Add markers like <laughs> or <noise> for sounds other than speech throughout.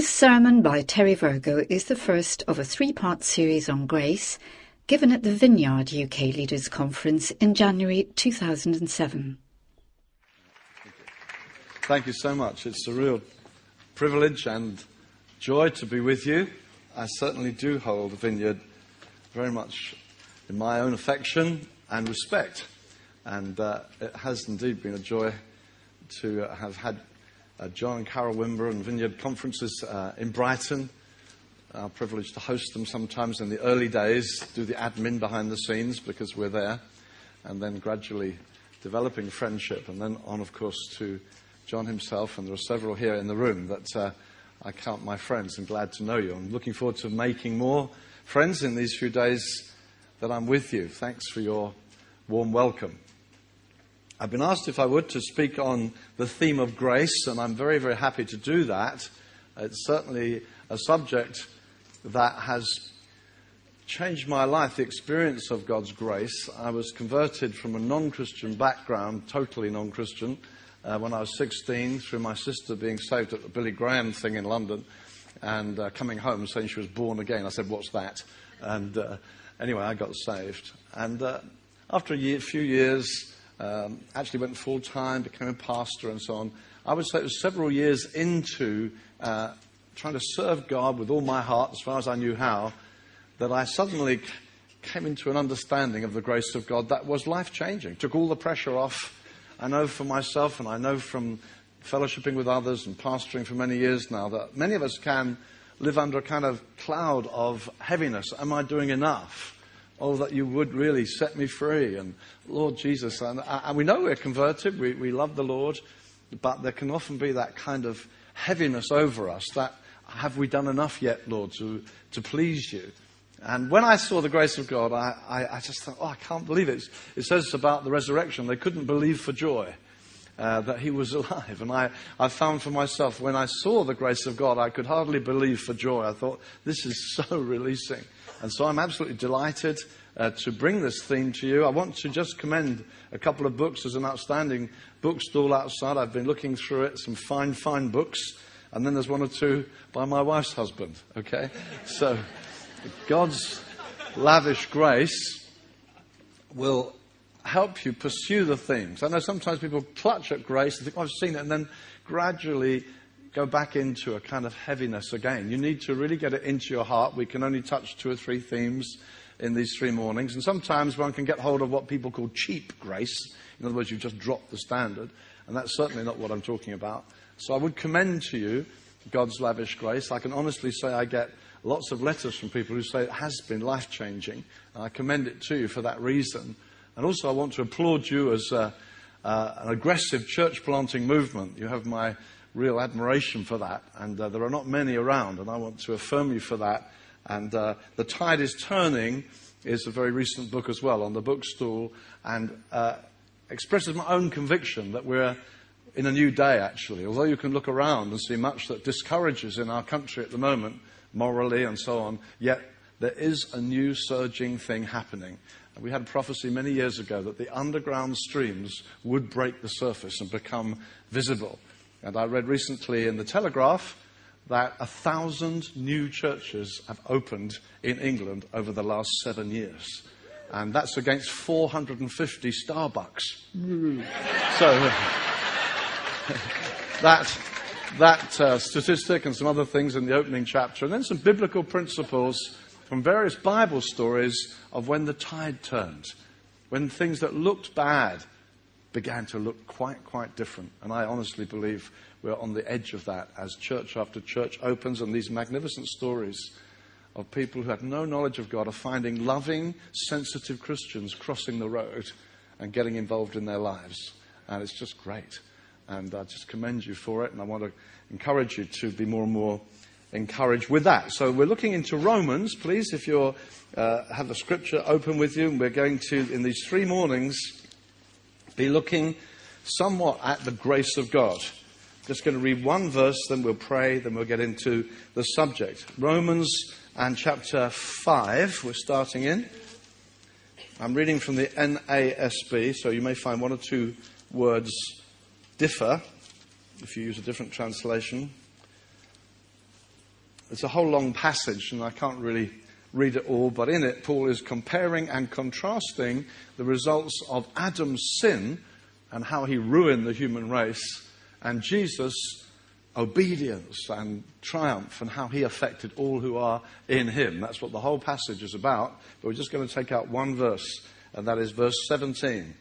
This sermon by Terry Virgo is the first of a three part series on grace given at the Vineyard UK Leaders Conference in January 2007. Thank you so much. It's a real privilege and joy to be with you. I certainly do hold the Vineyard very much in my own affection and respect. And uh, it has indeed been a joy to uh, have had John and Carol Wimber and Vineyard conferences uh, in Brighton. Our privilege to host them sometimes in the early days, do the admin behind the scenes because we're there, and then gradually developing friendship, and then on, of course, to John himself, and there are several here in the room that uh, I count my friends and glad to know you. I'm looking forward to making more friends in these few days that I'm with you. Thanks for your warm welcome. I've been asked if I would to speak on the theme of grace, and I'm very, very happy to do that. It's certainly a subject that has changed my life, the experience of God's grace. I was converted from a non Christian background, totally non Christian, uh, when I was 16 through my sister being saved at the Billy Graham thing in London and uh, coming home saying she was born again. I said, What's that? And uh, anyway, I got saved. And uh, after a year, few years, um, actually went full time, became a pastor, and so on. I would say it was several years into uh, trying to serve God with all my heart, as far as I knew how, that I suddenly came into an understanding of the grace of God that was life changing. Took all the pressure off. I know for myself, and I know from fellowshipping with others and pastoring for many years now, that many of us can live under a kind of cloud of heaviness. Am I doing enough? Oh, that you would really set me free. And Lord Jesus, and, and we know we're converted, we, we love the Lord, but there can often be that kind of heaviness over us that have we done enough yet, Lord, to, to please you? And when I saw the grace of God, I, I, I just thought, oh, I can't believe it. It says it's about the resurrection, they couldn't believe for joy. Uh, that he was <laughs> alive. And I, I found for myself, when I saw the grace of God, I could hardly believe for joy. I thought, this is so <laughs> releasing. And so I'm absolutely delighted uh, to bring this theme to you. I want to just commend a couple of books. There's an outstanding bookstall outside. I've been looking through it, some fine, fine books. And then there's one or two by my wife's husband, okay? So God's lavish grace will help you pursue the themes. I know sometimes people clutch at grace and think, oh, I've seen it, and then gradually go back into a kind of heaviness again. You need to really get it into your heart. We can only touch two or three themes in these three mornings, and sometimes one can get hold of what people call cheap grace. In other words, you've just dropped the standard, and that's certainly not what I'm talking about. So I would commend to you God's lavish grace. I can honestly say I get lots of letters from people who say it has been life changing, and I commend it to you for that reason. And also, I want to applaud you as uh, uh, an aggressive church planting movement. You have my real admiration for that, and uh, there are not many around, and I want to affirm you for that. And uh, The Tide is Turning is a very recent book as well on the bookstall, and uh, expresses my own conviction that we're in a new day, actually. Although you can look around and see much that discourages in our country at the moment, morally and so on, yet there is a new surging thing happening. We had a prophecy many years ago that the underground streams would break the surface and become visible. And I read recently in the Telegraph that a thousand new churches have opened in England over the last seven years. And that's against 450 Starbucks. so <laughs> that, that uh, statistic and some other things in the opening chapter, and then some biblical principles from various Bible stories of when the tide turned, when things that looked bad began to look quite, quite different. And I honestly believe we're on the edge of that as church after church opens and these magnificent stories of people who had no knowledge of God are finding loving, sensitive Christians crossing the road and getting involved in their lives. And it's just great. And I just commend you for it. And I want to encourage you to be more and more encouraged with that. So we're looking into Romans, please, if you uh, have the scripture open with you. And we're going to, in these three mornings, be looking somewhat at the grace of God. Just going to read one verse, then we'll pray, then we'll get into the subject. Romans and chapter 5, we're starting in. I'm reading from the NASB, so you may find one or two words differ if you use a different translation. it's a whole long passage, and I can't really read it all, but in it, Paul is comparing and contrasting the results of Adam's sin and how he ruined the human race, and Jesus' obedience and triumph and how he affected all who are in him. That's what the whole passage is about. But we're just going to take out one verse, and that is verse 17.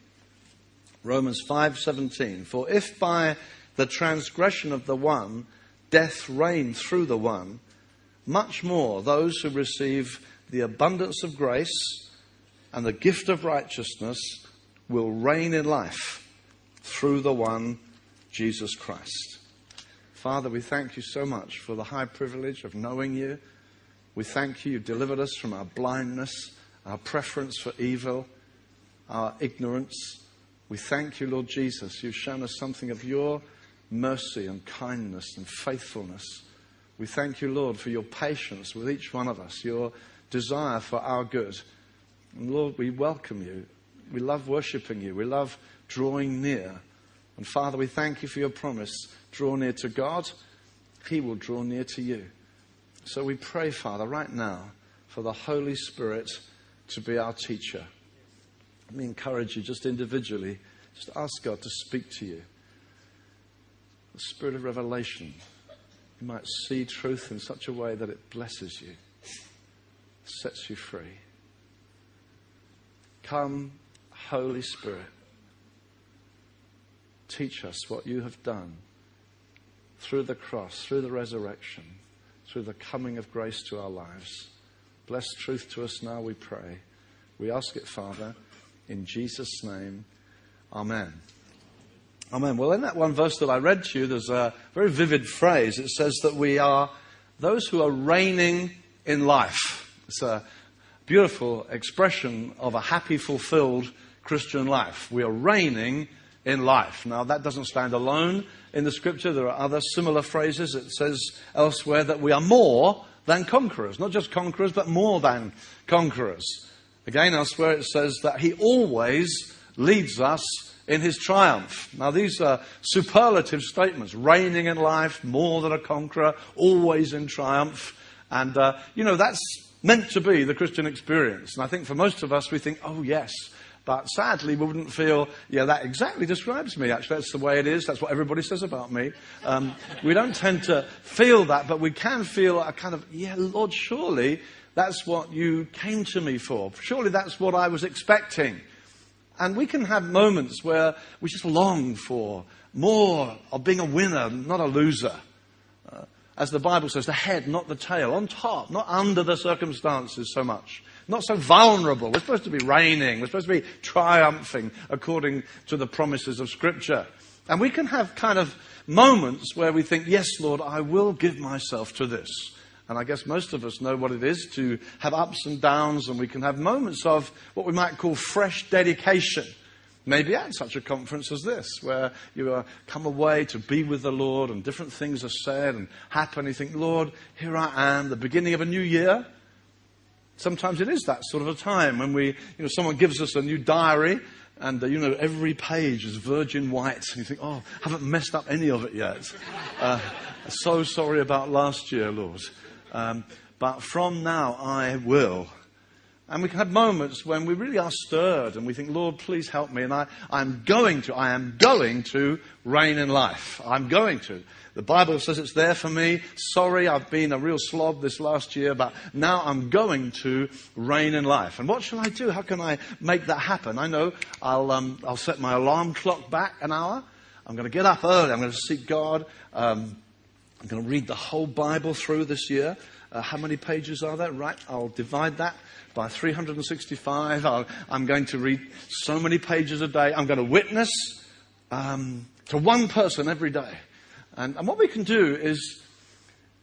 Romans 5:17 For if by the transgression of the one death reigned through the one much more those who receive the abundance of grace and the gift of righteousness will reign in life through the one Jesus Christ. Father, we thank you so much for the high privilege of knowing you. We thank you, you delivered us from our blindness, our preference for evil, our ignorance. We thank you, Lord Jesus. You've shown us something of your mercy and kindness and faithfulness. We thank you, Lord, for your patience with each one of us, your desire for our good. And Lord, we welcome you. We love worshiping you. We love drawing near. And Father, we thank you for your promise. Draw near to God, He will draw near to you. So we pray, Father, right now for the Holy Spirit to be our teacher. Let me encourage you just individually, just ask God to speak to you the spirit of revelation. You might see truth in such a way that it blesses you, sets you free. Come, Holy Spirit, teach us what you have done through the cross, through the resurrection, through the coming of grace to our lives. Bless truth to us now, we pray. We ask it, Father, in Jesus' name. Amen. Amen. Well, in that one verse that I read to you, there's a very vivid phrase. It says that we are those who are reigning in life. It's a beautiful expression of a happy, fulfilled Christian life. We are reigning in life. Now, that doesn't stand alone in the scripture. There are other similar phrases. It says elsewhere that we are more than conquerors. Not just conquerors, but more than conquerors. Again, elsewhere it says that He always leads us in his triumph. Now, these are superlative statements reigning in life, more than a conqueror, always in triumph. And, uh, you know, that's meant to be the Christian experience. And I think for most of us, we think, oh, yes. But sadly, we wouldn't feel, yeah, that exactly describes me, actually. That's the way it is. That's what everybody says about me. Um, we don't tend to feel that, but we can feel a kind of, yeah, Lord, surely that's what you came to me for. Surely that's what I was expecting. And we can have moments where we just long for more of being a winner, not a loser. Uh, as the Bible says, the head, not the tail, on top, not under the circumstances so much. Not so vulnerable. We're supposed to be reigning. We're supposed to be triumphing according to the promises of Scripture. And we can have kind of moments where we think, yes, Lord, I will give myself to this. And I guess most of us know what it is to have ups and downs, and we can have moments of what we might call fresh dedication. Maybe at such a conference as this, where you uh, come away to be with the Lord and different things are said and happen. You think, Lord, here I am, the beginning of a new year. Sometimes it is that sort of a time when we, you know, someone gives us a new diary and uh, you know every page is virgin white, and you think, oh, I haven't messed up any of it yet. <laughs> Uh, so sorry about last year, Lord. Um, but from now I will. And we have moments when we really are stirred and we think, Lord, please help me. And I, I'm going to, I am going to reign in life. I'm going to. The Bible says it's there for me. Sorry, I've been a real slob this last year, but now I'm going to reign in life. And what shall I do? How can I make that happen? I know I'll, um, I'll set my alarm clock back an hour. I'm going to get up early. I'm going to seek God. Um, I'm going to read the whole Bible through this year. Uh, how many pages are there? Right, I'll divide that by 365. i am going to read so many pages a day. I'm going to witness um, to one person every day. And, and what we can do is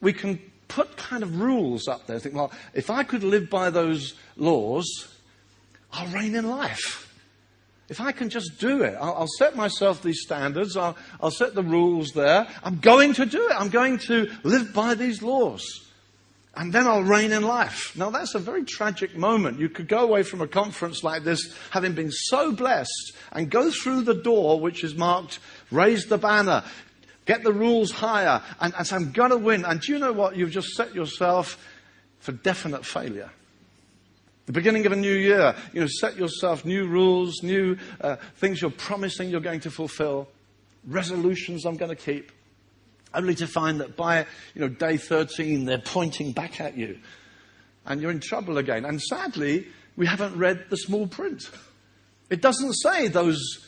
we can put kind of rules up there. Think, well, if I could live by those laws, I'll reign in life. If I can just do it, I'll, I'll set myself these standards, I'll, I'll set the rules there. I'm going to do it. I'm going to live by these laws. And then I'll reign in life. Now, that's a very tragic moment. You could go away from a conference like this having been so blessed and go through the door which is marked, raise the banner, Get the rules higher and, and say, I'm going to win. And do you know what? You've just set yourself for definite failure. The beginning of a new year, you know, set yourself new rules, new uh, things you're promising you're going to fulfill, resolutions I'm going to keep, only to find that by, you know, day 13, they're pointing back at you. And you're in trouble again. And sadly, we haven't read the small print. It doesn't say those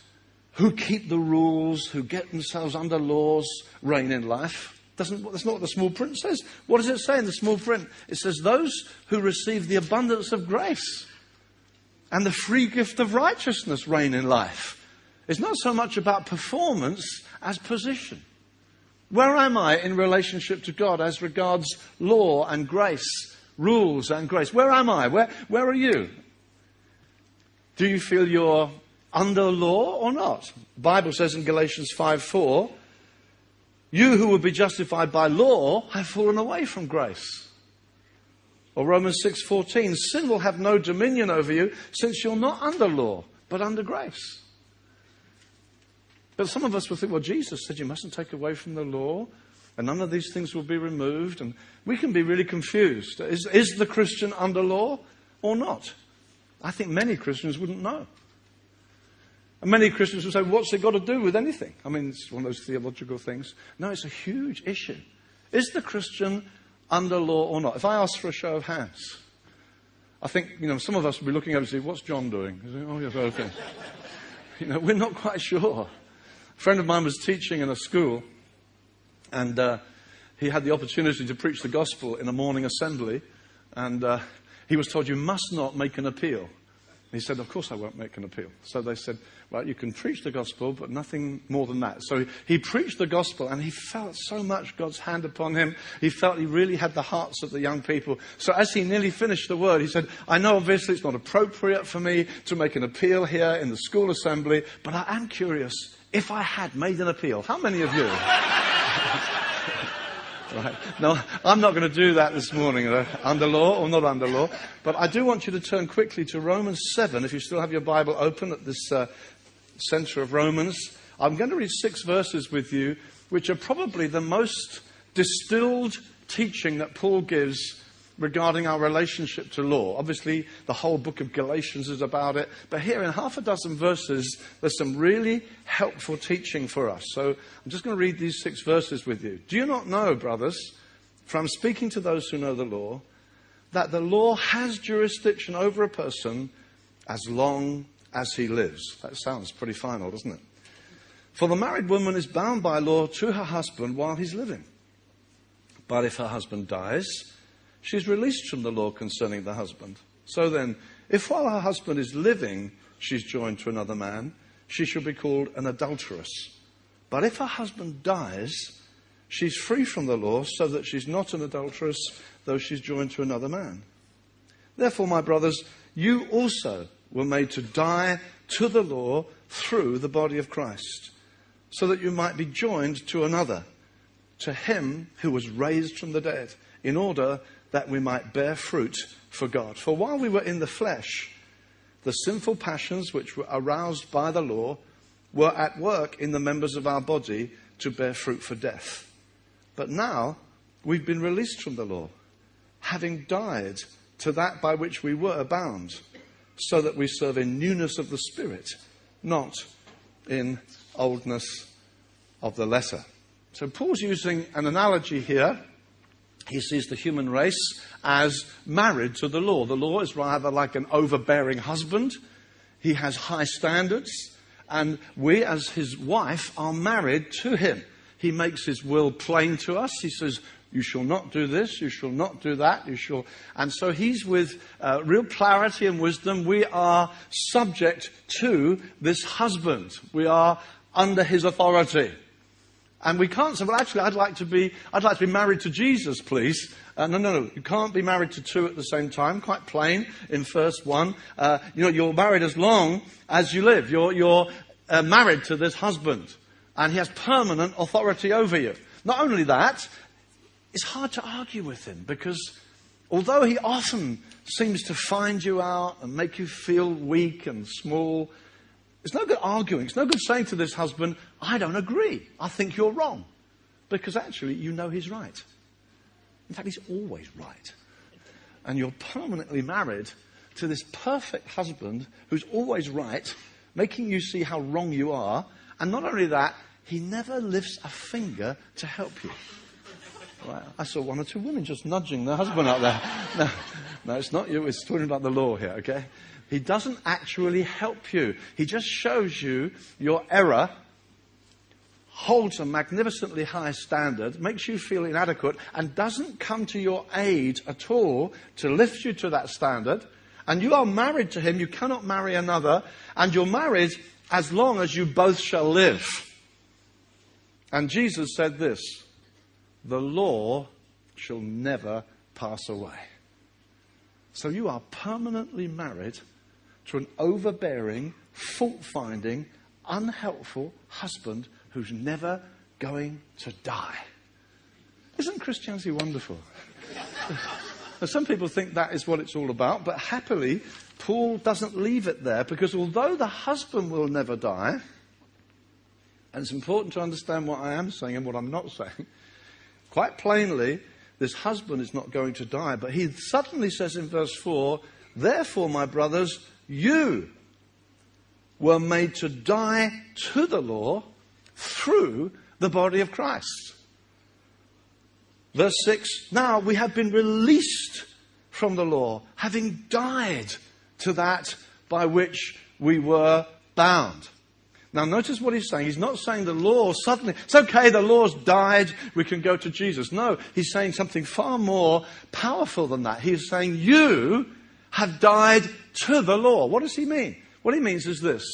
who keep the rules, who get themselves under laws, reign in life. Doesn't, that's not what the small print says. What does it say in the small print? It says, Those who receive the abundance of grace and the free gift of righteousness reign in life. It's not so much about performance as position. Where am I in relationship to God as regards law and grace, rules and grace? Where am I? Where, where are you? Do you feel you're under law or not? The Bible says in Galatians 5 4, you who would be justified by law have fallen away from grace. Or Romans 6:14, sin will have no dominion over you since you're not under law, but under grace. But some of us will think, well, Jesus said you mustn't take away from the law, and none of these things will be removed, and we can be really confused. Is, is the Christian under law or not? I think many Christians wouldn't know. And many Christians will say, what's it got to do with anything? I mean, it's one of those theological things. No, it's a huge issue. Is the Christian under law or not? If I ask for a show of hands, I think, you know, some of us will be looking over and say, what's John doing? Oh, yes, okay. <laughs> you know, we're not quite sure. A friend of mine was teaching in a school, and uh, he had the opportunity to preach the gospel in a morning assembly, and uh, he was told, you must not make an appeal. He said, Of course I won't make an appeal. So they said, Well, you can preach the gospel, but nothing more than that. So he preached the gospel and he felt so much God's hand upon him. He felt he really had the hearts of the young people. So as he nearly finished the word, he said, I know obviously it's not appropriate for me to make an appeal here in the school assembly, but I am curious if I had made an appeal. How many of you? <laughs> Right. No, I'm not going to do that this morning, uh, under law or not under law. But I do want you to turn quickly to Romans 7, if you still have your Bible open at this uh, center of Romans. I'm going to read six verses with you, which are probably the most distilled teaching that Paul gives regarding our relationship to law. Obviously, the whole book of Galatians is about it, but here in half a dozen verses, there's some really helpful teaching for us. So I'm just going to read these six verses with you. Do you not know, brothers, from speaking to those who know the law, that the law has jurisdiction over a person as long as he lives? That sounds pretty final, doesn't it? For the married woman is bound by law to her husband while he's living. But if her husband dies, she's released from the law concerning the husband. So then, if while her husband is living, she's joined to another man, she shall be called an adulteress. But if her husband dies, she's free from the law, so that she's not an adulteress, though she's joined to another man. Therefore, my brothers, you also were made to die to the law through the body of Christ, so that you might be joined to another, to him who was raised from the dead, in order that we might bear fruit for God. For while we were in the flesh, the sinful passions which were aroused by the law were at work in the members of our body to bear fruit for death. But now we've been released from the law, having died to that by which we were bound, so that we serve in newness of the Spirit, not in oldness of the letter. So Paul's using an analogy here he sees the human race as married to the law. The law is rather like an overbearing husband. He has high standards, and we, as his wife, are married to him. He makes his will plain to us. He says, You shall not do this, you shall not do that, you shall. And so he's with uh, real clarity and wisdom. We are subject to this husband, we are under his authority. And we can't say, well, actually, I'd like to be, I'd like to be married to Jesus, please. Uh, no, no, no. You can't be married to two at the same time. Quite plain in first one. Uh, you know, you're married as long as you live. You're, you're uh, married to this husband. And he has permanent authority over you. Not only that, it's hard to argue with him because although he often seems to find you out and make you feel weak and small, it's no good arguing. It's no good saying to this husband, I don't agree. I think you're wrong. because actually you know he's right. In fact, he's always right. And you're permanently married to this perfect husband who's always right, making you see how wrong you are. And not only that, he never lifts a finger to help you. Right. I saw one or two women just nudging their husband out there. No, no, it's not you. It's talking about the law here, okay? He doesn't actually help you. He just shows you your error, holds a magnificently high standard, makes you feel inadequate, and doesn't come to your aid at all to lift you to that standard. And you are married to him. You cannot marry another. And you're married as long as you both shall live. And Jesus said this the law shall never pass away. So you are permanently married to an overbearing, fault finding, unhelpful husband who's never going to die. Isn't Christianity wonderful? <laughs> now, some people think that is what it's all about, but happily, Paul doesn't leave it there because although the husband will never die, and it's important to understand what I am saying and what I'm not saying, <laughs> quite plainly, this husband is not going to die, but he suddenly says in verse 4, Therefore, my brothers, you were made to die to the law through the body of Christ. Verse 6 Now we have been released from the law, having died to that by which we were bound. Now, notice what he's saying. He's not saying the law suddenly, it's okay, the law's died, we can go to Jesus. No, he's saying something far more powerful than that. He's saying, You have died to the law. What does he mean? What he means is this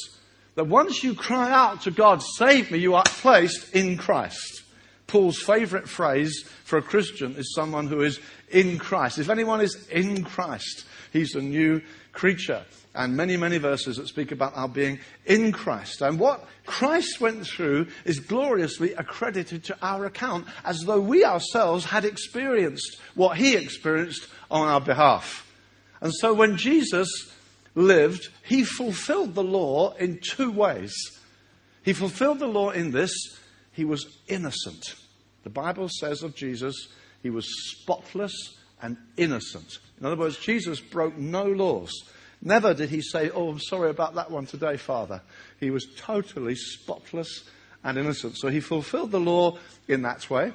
that once you cry out to God, save me, you are placed in Christ. Paul's favorite phrase for a Christian is someone who is in Christ. If anyone is in Christ, he's a new creature. And many, many verses that speak about our being in Christ. And what Christ went through is gloriously accredited to our account as though we ourselves had experienced what he experienced on our behalf. And so when Jesus lived, he fulfilled the law in two ways. He fulfilled the law in this he was innocent. The Bible says of Jesus, he was spotless and innocent. In other words, Jesus broke no laws. Never did he say, Oh, I'm sorry about that one today, Father. He was totally spotless and innocent. So he fulfilled the law in that way.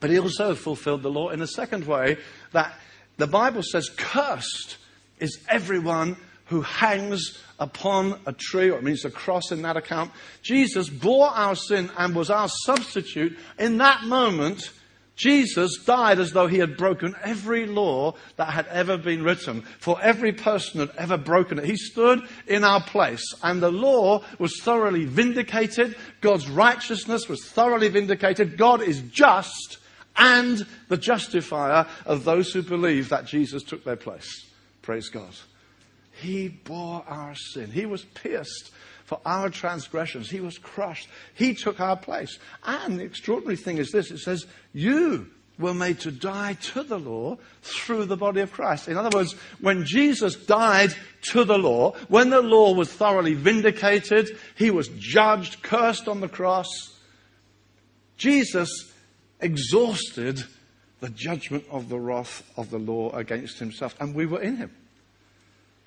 But he also fulfilled the law in a second way that the Bible says, cursed is everyone who hangs upon a tree, or it means a cross in that account. Jesus bore our sin and was our substitute. In that moment, Jesus died as though he had broken every law that had ever been written for every person that had ever broken it. He stood in our place and the law was thoroughly vindicated. God's righteousness was thoroughly vindicated. God is just and the justifier of those who believe that Jesus took their place. Praise God. He bore our sin. He was pierced for our transgressions. He was crushed. He took our place. And the extraordinary thing is this it says, You were made to die to the law through the body of Christ. In other words, when Jesus died to the law, when the law was thoroughly vindicated, he was judged, cursed on the cross. Jesus exhausted the judgment of the wrath of the law against himself, and we were in him.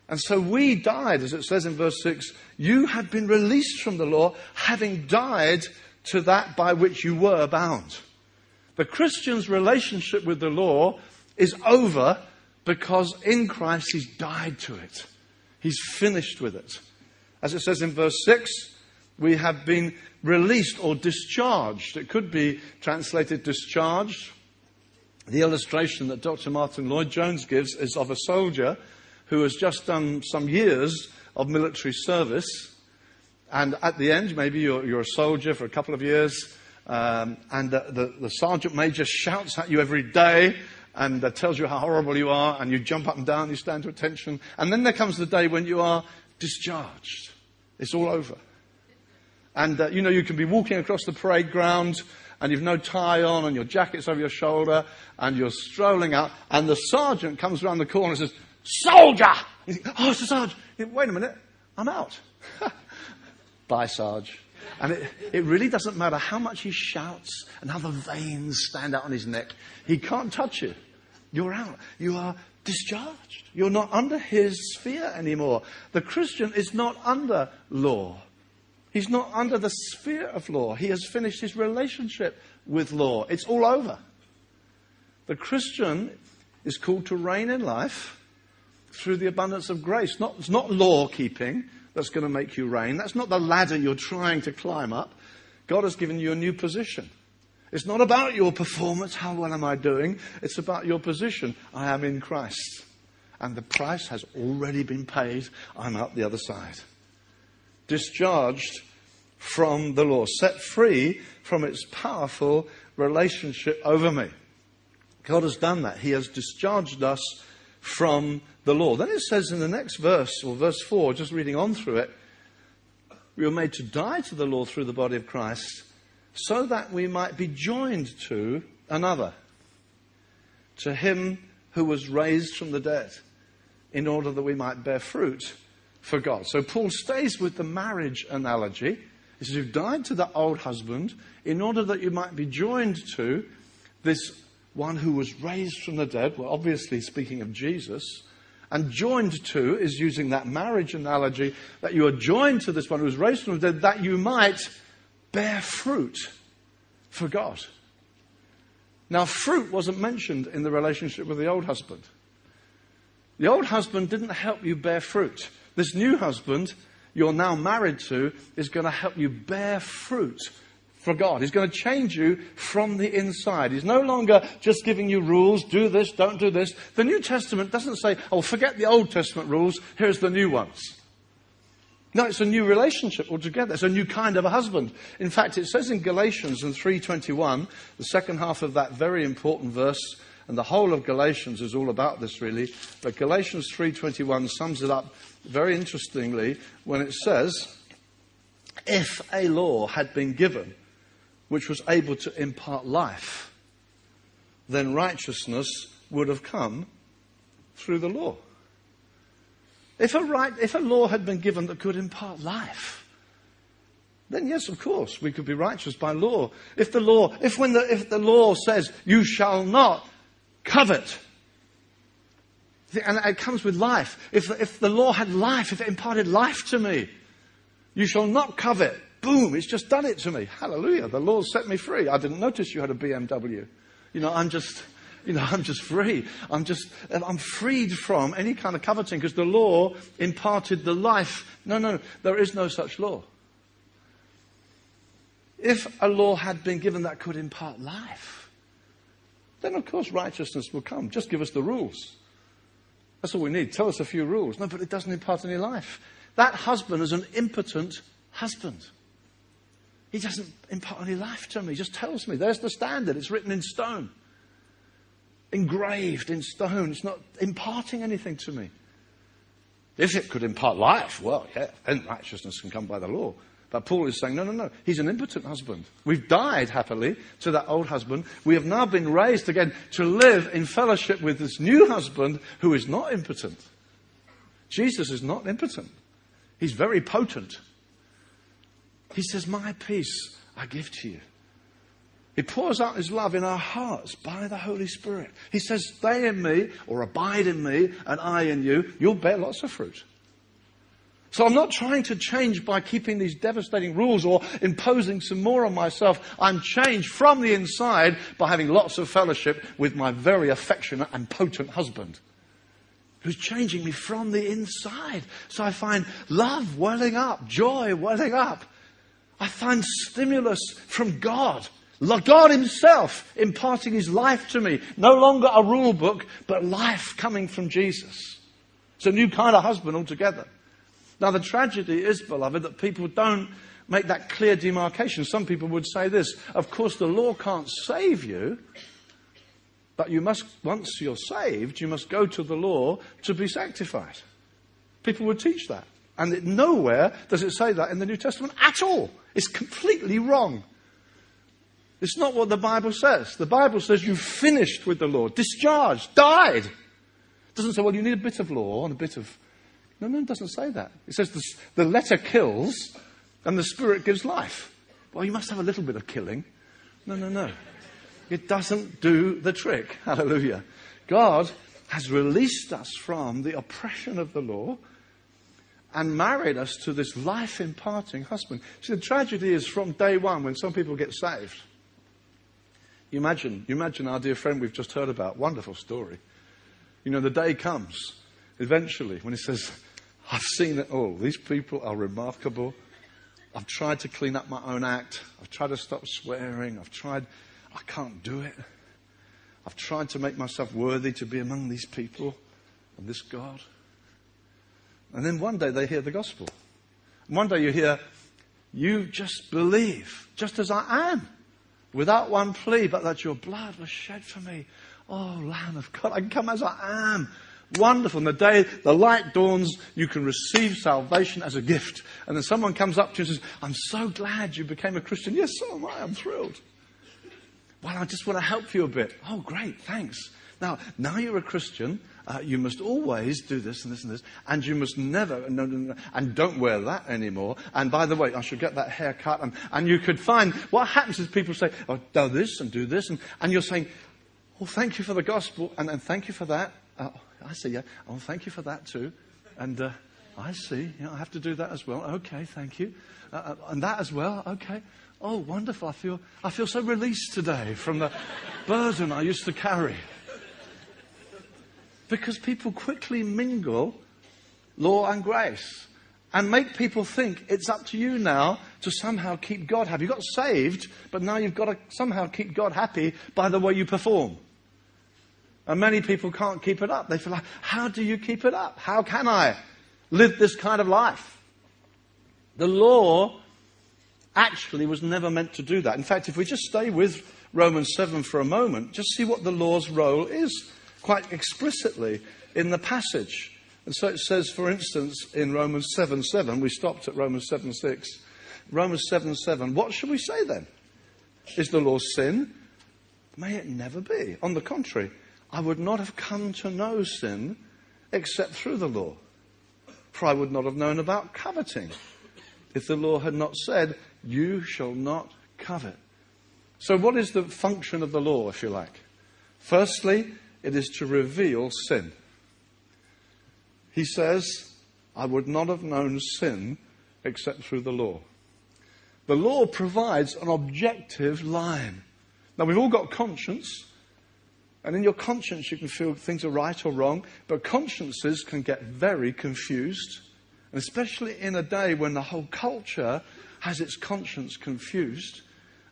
And so we died, as it says in verse 6 you had been released from the law, having died to that by which you were bound. The Christian's relationship with the law is over because in Christ he's died to it. He's finished with it. As it says in verse 6, we have been released or discharged. It could be translated discharged. The illustration that Dr. Martyn Lloyd-Jones gives is of a soldier who has just done some years of military service. And at the end, maybe you're, you're a soldier for a couple of years, um, and the, the, the, sergeant major shouts at you every day and uh, tells you how horrible you are, and you jump up and down, you stand to attention. And then there comes the day when you are discharged. It's all over. And, uh, you know, you can be walking across the parade ground and you've no tie on and your jacket's over your shoulder and you're strolling out and the sergeant comes around the corner and says, Soldier! You think, oh, the sergeant. Wait a minute, I'm out. <laughs> Bye, Sarge. And it, it really doesn't matter how much he shouts and how the veins stand out on his neck. He can't touch you. You're out. You are discharged. You're not under his sphere anymore. The Christian is not under law. He's not under the sphere of law. He has finished his relationship with law. It's all over. The Christian is called to reign in life through the abundance of grace. Not, it's not law keeping that's going to make you reign. That's not the ladder you're trying to climb up. God has given you a new position. It's not about your performance, how well am I doing? It's about your position. I am in Christ. And the price has already been paid. I'm up the other side. Discharged from the law, set free from its powerful relationship over me. God has done that. He has discharged us from the law. Then it says in the next verse, or verse 4, just reading on through it, we were made to die to the law through the body of Christ so that we might be joined to another, to him who was raised from the dead, in order that we might bear fruit for God. So Paul stays with the marriage analogy. He says, You've died to the old husband in order that you might be joined to this one who was raised from the dead. Well, obviously speaking of Jesus. And joined to is using that marriage analogy that you are joined to this one who was raised from the dead that you might bear fruit for God. Now, fruit wasn't mentioned in the relationship with the old husband. The old husband didn't help you bear fruit. This new husband you're now married to is going to help you bear fruit for God. He's going to change you from the inside. He's no longer just giving you rules, do this, don't do this. The New Testament doesn't say, oh, forget the Old Testament rules, here's the new ones. No, it's a new relationship altogether. It's a new kind of a husband. In fact, it says in Galatians in 3:21, the second half of that very important verse, and the whole of Galatians is all about this really, but Galatians 3:21 sums it up very interestingly when it says, if a law had been given which was able to impart life, then righteousness would have come through the law. If a, right, if a law had been given that could impart life, then yes, of course, we could be righteous by law. If the law, if when the, if the law says, you shall not covet, and it comes with life. If, if the law had life, if it imparted life to me, you shall not covet. Boom, it's just done it to me. Hallelujah. The law set me free. I didn't notice you had a BMW. You know, I'm just, you know, <laughs> I'm just free. I'm just, I'm freed from any kind of coveting because the law imparted the life. No, no, there is no such law. If a law had been given that could impart life, then of course righteousness will come. Just give us the rules. That's all we need. Tell us a few rules. No, but it doesn't impart any life. That husband is an impotent husband. He doesn't impart any life to me. He just tells me. There's the standard. It's written in stone engraved in stone. It's not imparting anything to me. If it could impart life, well, yeah, then righteousness can come by the law. But Paul is saying, no, no, no. He's an impotent husband. We've died happily to that old husband. We have now been raised again to live in fellowship with this new husband who is not impotent. Jesus is not impotent. He's very potent. He says, My peace I give to you. He pours out his love in our hearts by the Holy Spirit. He says, Stay in me or abide in me and I in you. You'll bear lots of fruit. So I'm not trying to change by keeping these devastating rules or imposing some more on myself. I'm changed from the inside by having lots of fellowship with my very affectionate and potent husband who's changing me from the inside. So I find love welling up, joy welling up. I find stimulus from God God Himself imparting His life to me. No longer a rule book, but life coming from Jesus. It's a new kind of husband altogether. Now, the tragedy is, beloved, that people don't make that clear demarcation. Some people would say this Of course, the law can't save you, but you must, once you're saved, you must go to the law to be sanctified. People would teach that. And nowhere does it say that in the New Testament at all. It's completely wrong. It's not what the Bible says. The Bible says you've finished with the law, discharged, died. It doesn't say, well, you need a bit of law and a bit of. No, no, it doesn't say that. It says the, the letter kills, and the Spirit gives life. Well, you must have a little bit of killing. No, no, no. It doesn't do the trick. <laughs> Hallelujah. God has released us from the oppression of the law and married us to this life imparting husband. See, the tragedy is from day one when some people get saved. You imagine, you imagine our dear friend we've just heard about. Wonderful story. You know, the day comes eventually when he says, I've seen it all. These people are remarkable. I've tried to clean up my own act. I've tried to stop swearing. I've tried, I can't do it. I've tried to make myself worthy to be among these people and this God. And then one day they hear the gospel. And one day you hear, You just believe, just as I am, without one plea, but that your blood was shed for me. Oh, Lamb of God, I can come as I am. Wonderful. And the day the light dawns, you can receive salvation as a gift. And then someone comes up to you and says, I'm so glad you became a Christian. Yes, so am I. I'm thrilled. Well, I just want to help you a bit. Oh, great. Thanks. Now, now you're a Christian. Uh, you must always do this and this and this, and you must never, no, no, no, and don't wear that anymore. And by the way, I should get that haircut. And, and you could find what happens is people say, oh, do this and do this, and, and you're saying, oh, thank you for the gospel, and, and thank you for that. Uh, I say, yeah, oh, thank you for that too. And uh, I see, yeah, I have to do that as well. Okay, thank you. Uh, uh, and that as well, okay. Oh, wonderful. I feel, I feel so released today from the <laughs> burden I used to carry. Because people quickly mingle law and grace and make people think it's up to you now to somehow keep God happy. You got saved, but now you've got to somehow keep God happy by the way you perform. And many people can't keep it up. They feel like, how do you keep it up? How can I live this kind of life? The law actually was never meant to do that. In fact, if we just stay with Romans 7 for a moment, just see what the law's role is quite explicitly in the passage. And so it says, for instance, in Romans 7 7, we stopped at Romans 7 6. Romans 7 7, what should we say then? Is the law sin? May it never be. On the contrary, I would not have come to know sin except through the law. For I would not have known about coveting if the law had not said, You shall not covet. So, what is the function of the law, if you like? Firstly, it is to reveal sin. He says, I would not have known sin except through the law. The law provides an objective line. Now, we've all got conscience, and in your conscience you can feel things are right or wrong, but consciences can get very confused, and especially in a day when the whole culture has its conscience confused,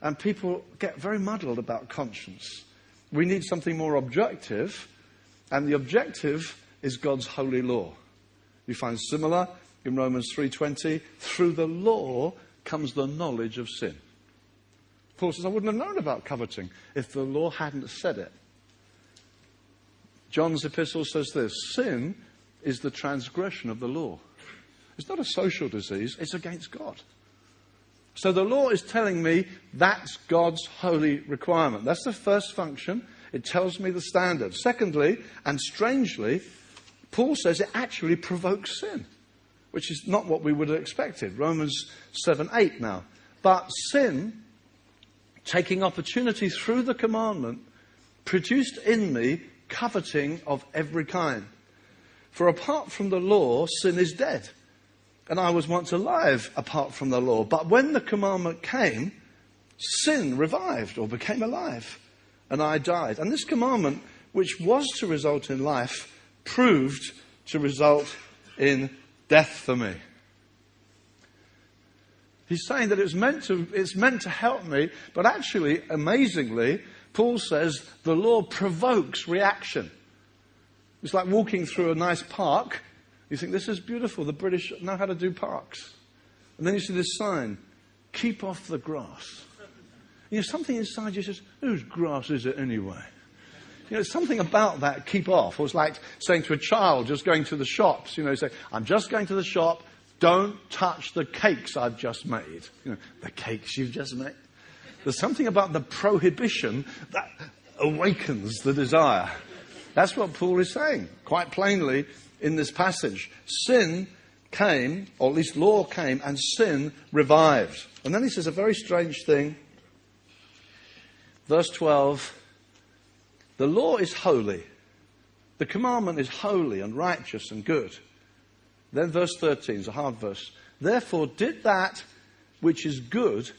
and people get very muddled about conscience. We need something more objective, and the objective is God's holy law. You find similar in Romans 3:20, through the law comes the knowledge of sin. Paul says, I wouldn't have known about coveting if the law hadn't said it. John's epistle says this sin is the transgression of the law. It's not a social disease, it's against God. So the law is telling me that's God's holy requirement. That's the first function. It tells me the standard. Secondly, and strangely, Paul says it actually provokes sin, which is not what we would have expected. Romans 7 8 now. But sin, taking opportunity through the commandment, produced in me coveting of every kind. For apart from the law, sin is dead. And I was once alive apart from the law. But when the commandment came, sin revived or became alive, and I died. And this commandment, which was to result in life, proved to result in death for me. He's saying that it's meant to, it's meant to help me, but actually, amazingly, Paul says the law provokes reaction. It's like walking through a nice park you think, this is beautiful. The British know how to do parks. And then you see this sign keep off the grass. You know, something inside you says, whose grass is it anyway? You know, something about that keep off. It was like saying to a child just going to the shops, you know, say, I'm just going to the shop, don't touch the cakes I've just made. You know, the cakes you've just made. There's something about the prohibition that awakens the desire. That's what Paul is saying, quite plainly in this passage. Sin came, or at least law came, and sin revived. And then he says a very strange thing. Verse 12 The law is holy, the commandment is holy and righteous and good. Then verse 13 is a hard verse. Therefore, did that which is good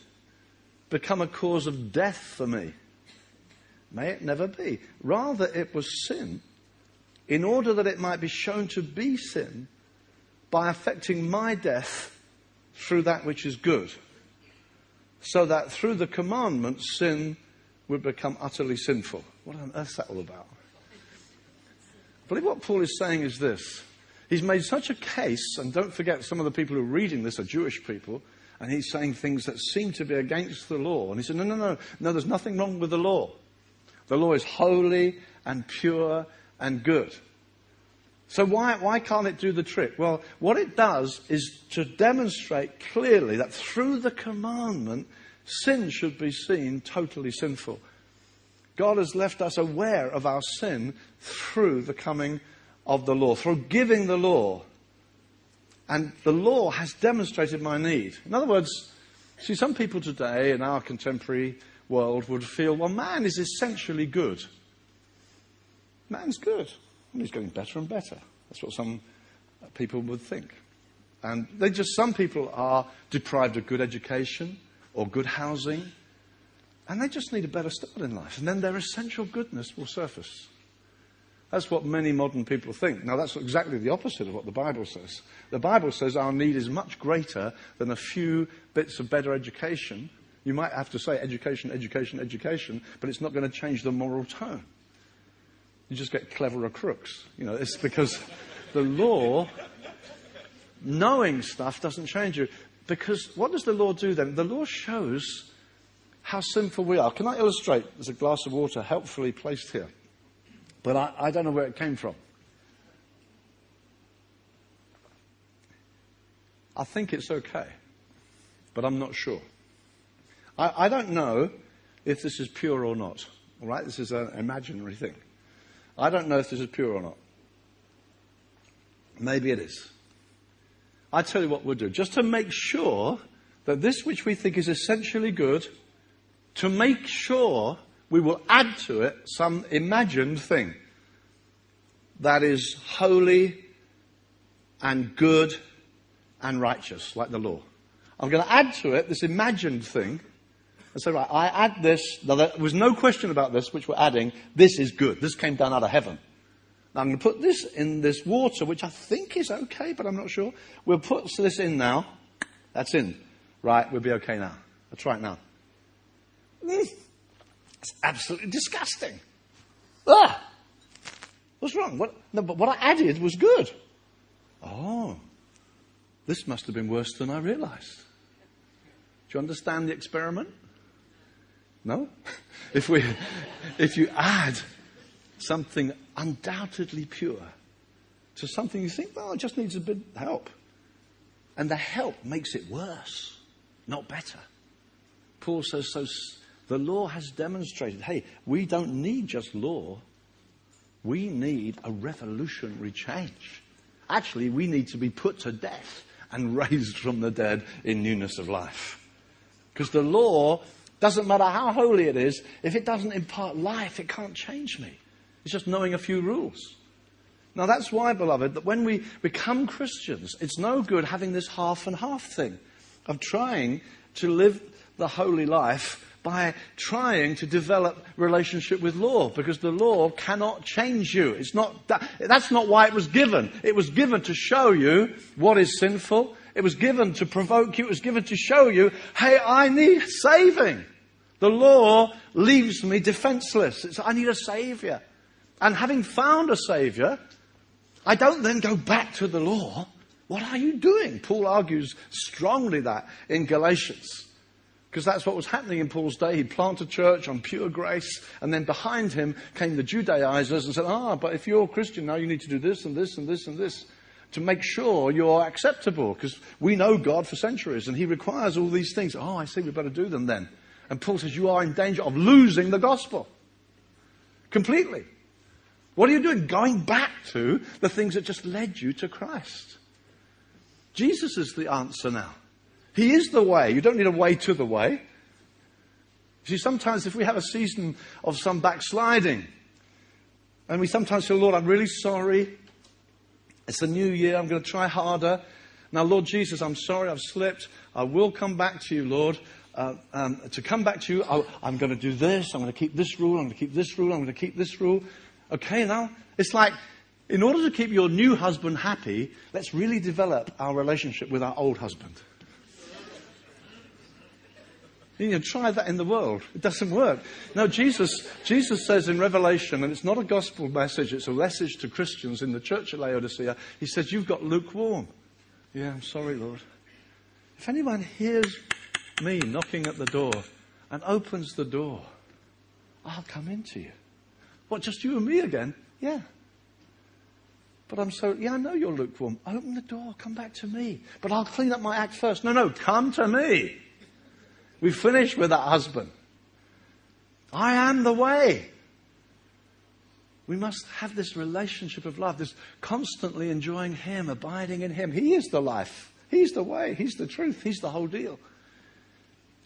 become a cause of death for me? May it never be. Rather, it was sin, in order that it might be shown to be sin by affecting my death through that which is good. So that through the commandment, sin would become utterly sinful. What on earth is that all about? I believe what Paul is saying is this He's made such a case, and don't forget, some of the people who are reading this are Jewish people, and he's saying things that seem to be against the law. And he said, No, no, no, no, there's nothing wrong with the law. The law is holy and pure and good. So why, why can't it do the trick? Well, what it does is to demonstrate clearly that through the commandment, sin should be seen totally sinful. God has left us aware of our sin through the coming of the law, through giving the law. And the law has demonstrated my need. In other words, see, some people today in our contemporary world would feel, well, man is essentially good. Man's good. And he's getting better and better. That's what some people would think. And they just, some people are deprived of good education or good housing, and they just need a better start in life. And then their essential goodness will surface. That's what many modern people think. Now, that's exactly the opposite of what the Bible says. The Bible says our need is much greater than a few bits of better education. You might have to say education, education, education, but it's not going to change the moral tone. You just get cleverer crooks. You know, it's because the law, knowing stuff doesn't change you. Because what does the law do then? The law shows how sinful we are. Can I illustrate? There's a glass of water helpfully placed here. But I, I don't know where it came from. I think it's okay, but I'm not sure. I, I don't know if this is pure or not. All right, this is an imaginary thing. I don't know if this is pure or not. Maybe it is. I tell you what we'll do. Just to make sure that this which we think is essentially good, to make sure we will add to it some imagined thing that is holy and good and righteous, like the law. I'm going to add to it this imagined thing and say, right, I add this. Now, there was no question about this, which we're adding. This is good. This came down out of heaven. Now, I'm going to put this in this water, which I think is okay, but I'm not sure. We'll put this in now. That's in. Right, we'll be okay now. Let's try it now. Mm. It's absolutely disgusting. Ah! What's wrong? What, no, but what I added was good. Oh, this must have been worse than I realized. Do you understand the experiment? No? <laughs> if, we, if you add something undoubtedly pure to something you think, well, it just needs a bit of help. And the help makes it worse, not better. Paul says, so the law has demonstrated hey, we don't need just law, we need a revolutionary change. Actually, we need to be put to death and <laughs> raised from the dead in newness of life. Because the law doesn't matter how holy it is, if it doesn't impart life, it can't change me. It's just knowing a few rules. Now, that's why, beloved, that when we become Christians, it's no good having this half and half thing of trying to live the holy life by trying to develop relationship with law because the law cannot change you. It's not that, that's not why it was given. It was given to show you what is sinful. It was given to provoke you. It was given to show you, hey, I need saving. The law leaves me defenseless. It's, I need a savior. And having found a savior, I don't then go back to the law. What are you doing? Paul argues strongly that in Galatians. Because that's what was happening in Paul's day. He'd planted church on pure grace, and then behind him came the Judaizers and said, Ah, but if you're a Christian now, you need to do this and this and this and this to make sure you're acceptable, because we know God for centuries, and He requires all these things. Oh, I see, we better do them then. And Paul says, You are in danger of losing the gospel completely. What are you doing? Going back to the things that just led you to Christ. Jesus is the answer now. He is the way. You don't need a way to the way. See, sometimes if we have a season of some backsliding, and we sometimes say, Lord, I'm really sorry. It's a new year. I'm going to try harder. Now, Lord Jesus, I'm sorry I've slipped. I will come back to you, Lord. Uh, um, to come back to you, i I'm going to do this. I'm going to keep this rule. I'm going to keep this rule. I'm going to keep this rule. Okay, now it's like, in order to keep your new husband happy, let's really develop our relationship with our old husband. You know, try that in the world. It doesn't work. No, Jesus, Jesus says in Revelation, and it's not a gospel message, it's a message to Christians in the church at Laodicea. He says, You've got lukewarm. Yeah, I'm sorry, Lord. If anyone hears me knocking at the door and opens the door, I'll come into you. What, just you and me again? Yeah. But I'm so, yeah, I know you're lukewarm. Open the door, come back to me. But I'll clean up my act first. No, no, come to me. We finish with that husband. I am the way. We must have this relationship of love, this constantly enjoying Him, abiding in Him. He is the life. He's the way. He's the truth. He's the whole deal.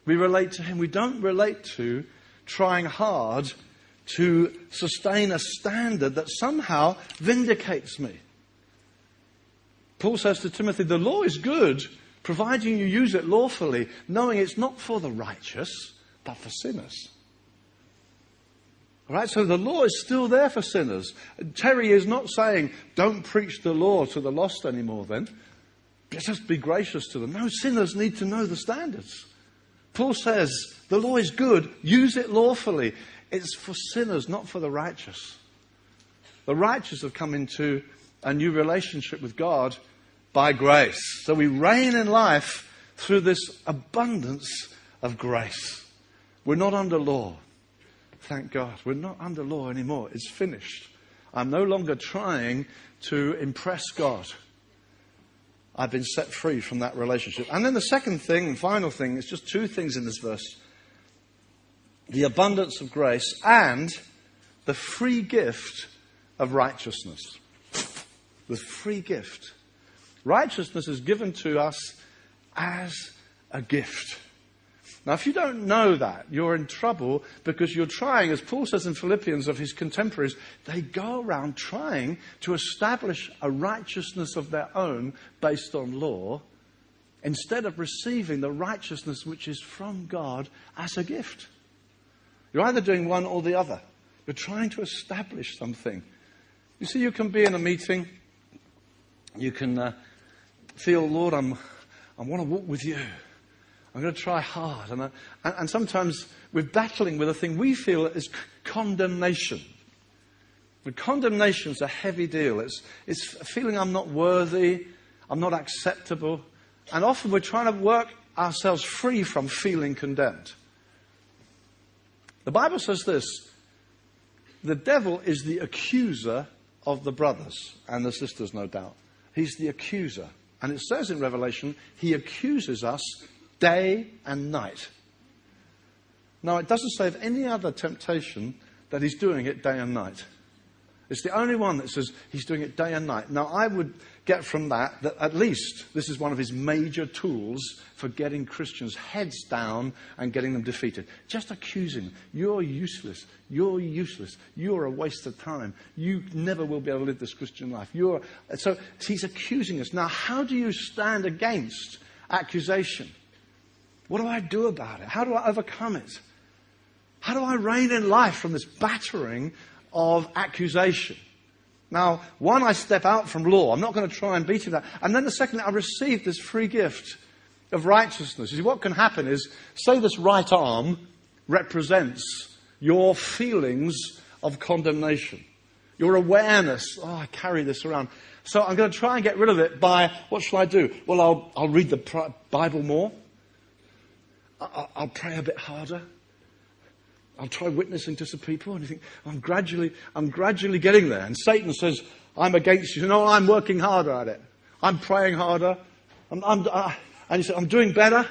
We relate to Him. We don't relate to trying hard to sustain a standard that somehow vindicates me. Paul says to Timothy, the law is good, providing you use it lawfully, knowing it's not for the righteous, but for sinners. All right, so the law is still there for sinners. Terry is not saying, don't preach the law to the lost anymore then. Just be gracious to them. No, sinners need to know the standards. Paul says, the law is good, use it lawfully. It's for sinners, not for the righteous. The righteous have come into a new relationship with God by grace. So we reign in life through this abundance of grace. We're not under law. Thank God. We're not under law anymore. It's finished. I'm no longer trying to impress God. I've been set free from that relationship. And then the second thing and final thing is just two things in this verse the abundance of grace and the free gift of righteousness. The free gift. Righteousness is given to us as a gift. Now, if you don't know that, you're in trouble because you're trying, as Paul says in Philippians of his contemporaries, they go around trying to establish a righteousness of their own based on law instead of receiving the righteousness which is from God as a gift. You're either doing one or the other. You're trying to establish something. You see, you can be in a meeting, you can uh, feel, Lord, I'm, I want to walk with you. I'm going to try hard. And, I, and, and, sometimes we're battling with a thing we feel is condemnation. And condemnation's a heavy deal. It's, it's feeling I'm not worthy, I'm not acceptable. And often we're trying to work ourselves free from feeling condemned. The Bible says this the devil is the accuser of the brothers and the sisters, no doubt. He's the accuser. And it says in Revelation, he accuses us day and night. Now, it doesn't say of any other temptation that he's doing it day and night. It's the only one that says he's doing it day and night. Now, I would get from that that at least this is one of his major tools for getting Christians' heads down and getting them defeated. Just accusing them. You're useless. You're useless. You're a waste of time. You never will be able to live this Christian life. You're, so he's accusing us. Now, how do you stand against accusation? What do I do about it? How do I overcome it? How do I reign in life from this battering of accusation? Now, one, I step out from law. I'm not going to try and beat him that. And then the second, I receive this free gift of righteousness. You see, what can happen is, say this right arm represents your feelings of condemnation, your awareness. Oh, I carry this around. So I'm going to try and get rid of it by, what shall I do? Well, I'll, I'll read the Bible more. I'll pray a bit harder. I'll try witnessing to some people. And you think, I'm gradually, I'm gradually getting there. And Satan says, I'm against you. No, I'm working harder at it. I'm praying harder. I'm, I'm, uh, and he said, I'm doing better.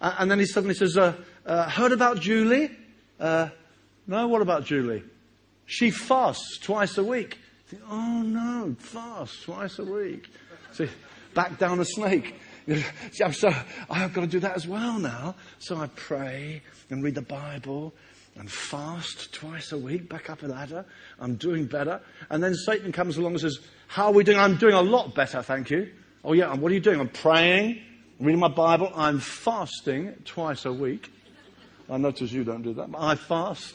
Uh, and then he suddenly says, uh, uh heard about Julie? Uh, no, what about Julie? She fasts twice a week. Think, oh no, fast twice a week. See, back down a snake. <laughs> See, I'm so, I've got to do that as well now. So I pray and read the Bible and fast twice a week, back up a ladder. I'm doing better. And then Satan comes along and says, How are we doing? I'm doing a lot better, thank you. Oh, yeah, what are you doing? I'm praying, I'm reading my Bible, I'm fasting twice a week. I notice you don't do that, but I fast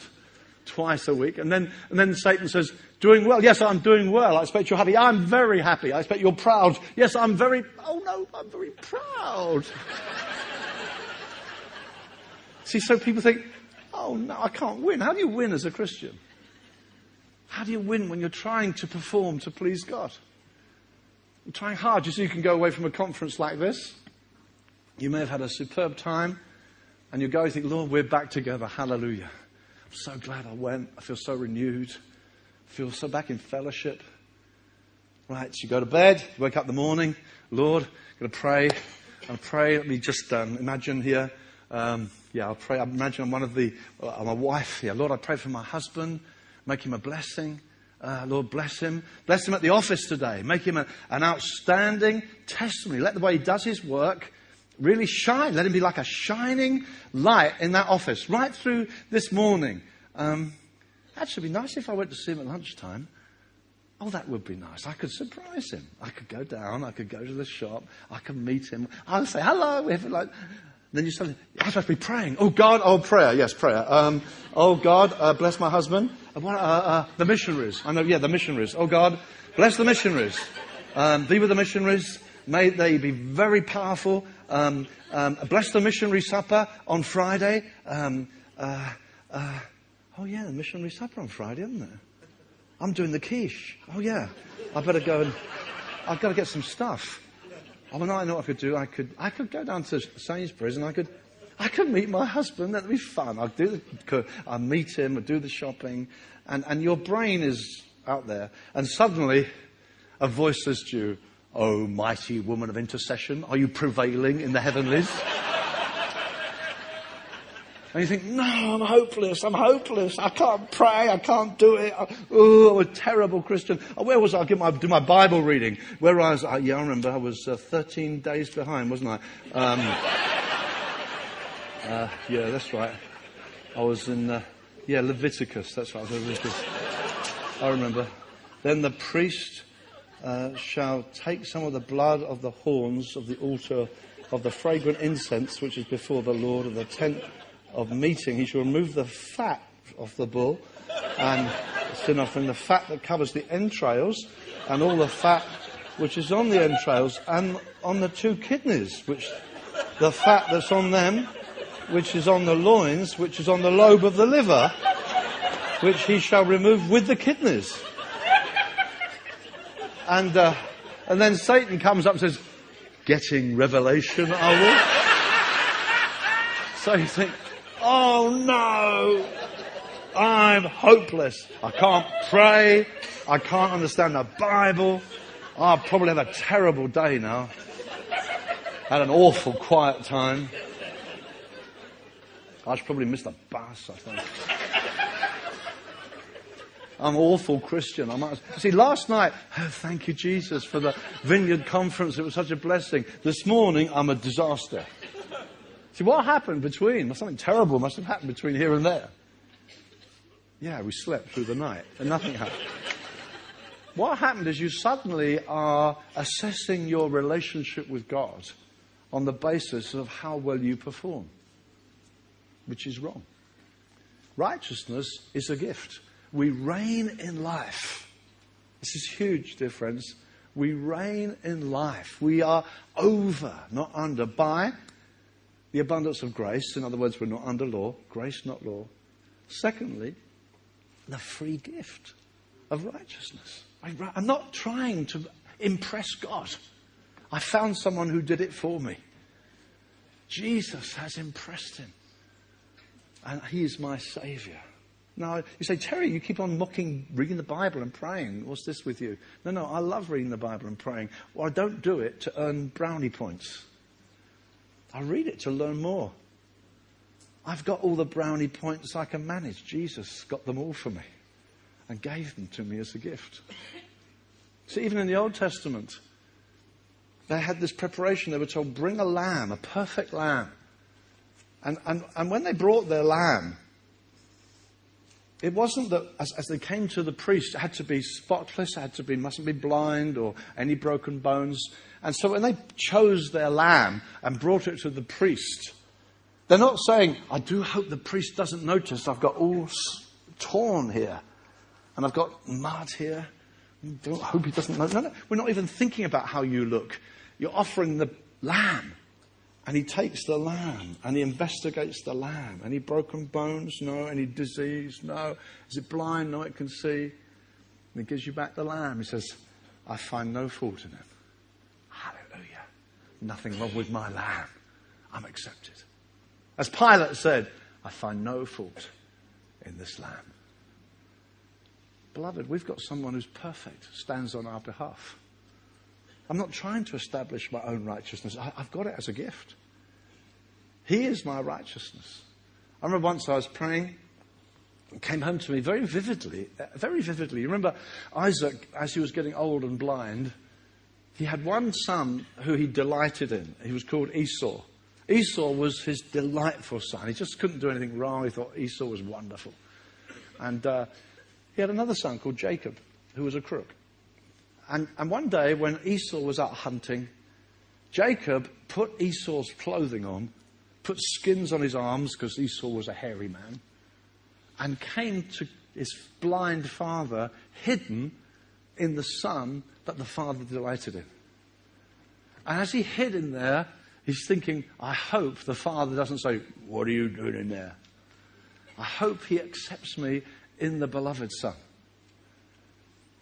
twice a week. And then, and then Satan says, Doing well. Yes, I'm doing well. I expect you're happy. I'm very happy. I expect you're proud. Yes, I'm very, oh no, I'm very proud. <laughs> See, so people think, oh no, I can't win. How do you win as a Christian? How do you win when you're trying to perform to please God? You're trying hard just so you can go away from a conference like this. You may have had a superb time, and you go and think, Lord, we're back together. Hallelujah. I'm so glad I went. I feel so renewed. I feel so back in fellowship. Right, so you go to bed, you wake up in the morning, Lord, I'm going to pray. I'll pray. Let me just um, imagine here. Um, yeah, I'll pray. I imagine I'm one of the, I'm a wife. Yeah, Lord, I pray for my husband. Make him a blessing. Uh, Lord, bless him. Bless him at the office today. Make him a, an outstanding testimony. Let the way he does his work really shine. Let him be like a shining light in that office right through this morning. Um, it'd be nice if I went to see him at lunchtime. Oh, that would be nice. I could surprise him. I could go down. I could go to the shop. I could meet him. I'll say hello. Like, then you suddenly, I supposed to be praying. Oh God, oh prayer, yes, prayer. Um, oh God, uh, bless my husband. Uh, uh, uh, the missionaries. I know, yeah, the missionaries. Oh God, bless the missionaries. Um, be with the missionaries. May they be very powerful. Um, um, bless the missionary supper on Friday. Um, uh, uh, oh yeah, the missionary supper on Friday, isn't it? I'm doing the quiche. Oh yeah, I better go and I've got to get some stuff. Oh, well, I know what I could do. I could, I could go down to Sainsbury's and I could, I could meet my husband. That'd be fun. I'd do the, I'd meet him, I'd do the shopping, and, and your brain is out there. And suddenly, a voice says to you, "Oh, mighty woman of intercession, are you prevailing in the heavenlies?" And you think, no, I'm hopeless. I'm hopeless. I can't pray. I can't do it. Oh, I'm a terrible Christian. Oh, where was I? I my, do my Bible reading. Where I was, uh, yeah, I remember I was uh, 13 days behind, wasn't I? Um, <laughs> uh, yeah, that's right. I was in, uh, yeah, Leviticus. That's right. Leviticus. I remember. Then the priest uh, shall take some of the blood of the horns of the altar of the fragrant incense which is before the Lord of the tent of meeting, he shall remove the fat off the bull and sin offering, the fat that covers the entrails, and all the fat which is on the entrails, and on the two kidneys, which the fat that's on them, which is on the loins, which is on the lobe of the liver, which he shall remove with the kidneys. And, uh, and then Satan comes up and says, Getting revelation, are we? So you think, Oh no! I'm hopeless. I can't pray. I can't understand the Bible. I'll probably have a terrible day now. Had an awful quiet time. I should probably miss the bus, I think. I'm awful Christian. I might, see, last night, oh, thank you, Jesus, for the Vineyard Conference. It was such a blessing. This morning, I'm a disaster. See, what happened between? Something terrible must have happened between here and there. Yeah, we slept through the night and nothing happened. What happened is you suddenly are assessing your relationship with God on the basis of how well you perform, which is wrong. Righteousness is a gift. We reign in life. This is huge, dear friends. We reign in life. We are over, not under, by the abundance of grace. In other words, we're not under law, grace, not law. Secondly, the free gift of righteousness. I'm not trying to impress God. I found someone who did it for me. Jesus has impressed him. And he is my Savior. Now, you say, Terry, you keep on mocking reading the Bible and praying. What's this with you? No, no, I love reading the Bible and praying. Well, I don't do it to earn brownie points. I read it to learn more. I've got all the brownie points I can manage. Jesus got them all for me and gave them to me as a gift. So even in the Old Testament, they had this preparation. They were told, bring a lamb, a perfect lamb. And, and, and when they brought their lamb, it wasn't that as, as, they came to the priest, it had to be spotless, it had to be, mustn't be blind or any broken bones. And so when they chose their lamb and brought it to the priest, they're not saying, I do hope the priest doesn't notice I've got all torn here and I've got mud here. Don't hope he doesn't know. No, no, we're not even thinking about how you look. You're offering the lamb. And he takes the lamb and he investigates the lamb. Any broken bones? No. Any disease? No. Is it blind? No, it can see. And he gives you back the lamb. He says, I find no fault in him. Hallelujah. Nothing wrong with my lamb. I'm accepted. As Pilate said, I find no fault in this lamb. Beloved, we've got someone who's perfect, stands on our behalf. I'm not trying to establish my own righteousness. I, have got it as a gift. He is my righteousness. I remember once I was praying, it came home to me very vividly, uh, very vividly. You remember Isaac, as he was getting old and blind, he had one son who he delighted in. He was called Esau. Esau was his delightful son. He just couldn't do anything wrong. He thought Esau was wonderful. And uh, he had another son called Jacob, who was a crook. And, and one day, when Esau was out hunting, Jacob put Esau's clothing on, put skins on his arms, because Esau was a hairy man, and came to his blind father, hidden in the sun that the father delighted in. And as he hid in there, he's thinking, I hope the father doesn't say, What are you doing in there? I hope he accepts me in the beloved Son.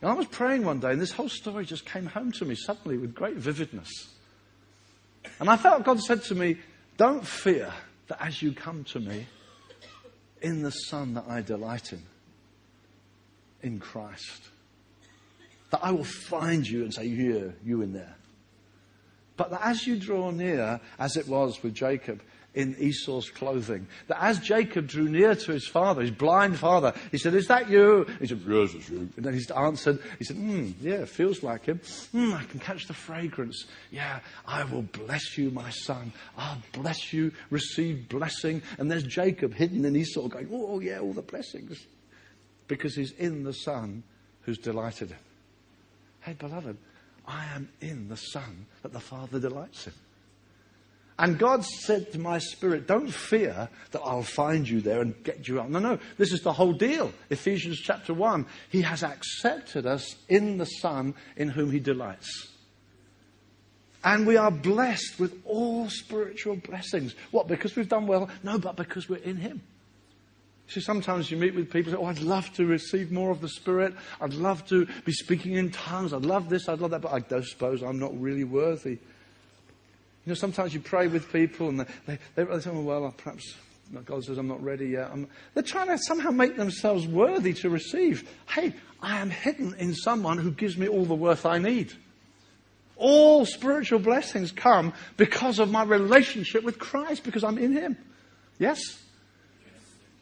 And I was praying one day, and this whole story just came home to me suddenly with great vividness. And I felt God said to me, Don't fear that as you come to me in the Son that I delight in, in Christ, that I will find you and say, Here, you in there. But that as you draw near, as it was with Jacob, in Esau's clothing. That as Jacob drew near to his father, his blind father, he said, Is that you? He said, Yes, it's you. And then he answered, He said, Hmm, yeah, feels like him. Hmm, I can catch the fragrance. Yeah, I will bless you, my son. I'll bless you, receive blessing. And there's Jacob hidden in Esau going, Oh, yeah, all the blessings. Because he's in the son who's delighted him. Hey, beloved, I am in the son that the father delights in. And God said to my spirit, Don't fear that I'll find you there and get you out. No, no, this is the whole deal. Ephesians chapter 1. He has accepted us in the Son in whom He delights. And we are blessed with all spiritual blessings. What? Because we've done well? No, but because we're in Him. See, sometimes you meet with people say, Oh, I'd love to receive more of the Spirit. I'd love to be speaking in tongues. I'd love this. I'd love that. But I don't suppose I'm not really worthy. You know, sometimes you pray with people and they, they, they say, oh, well, uh, perhaps God says I'm not ready yet. I'm, they're trying to somehow make themselves worthy to receive. Hey, I am hidden in someone who gives me all the worth I need. All spiritual blessings come because of my relationship with Christ, because I'm in Him. Yes?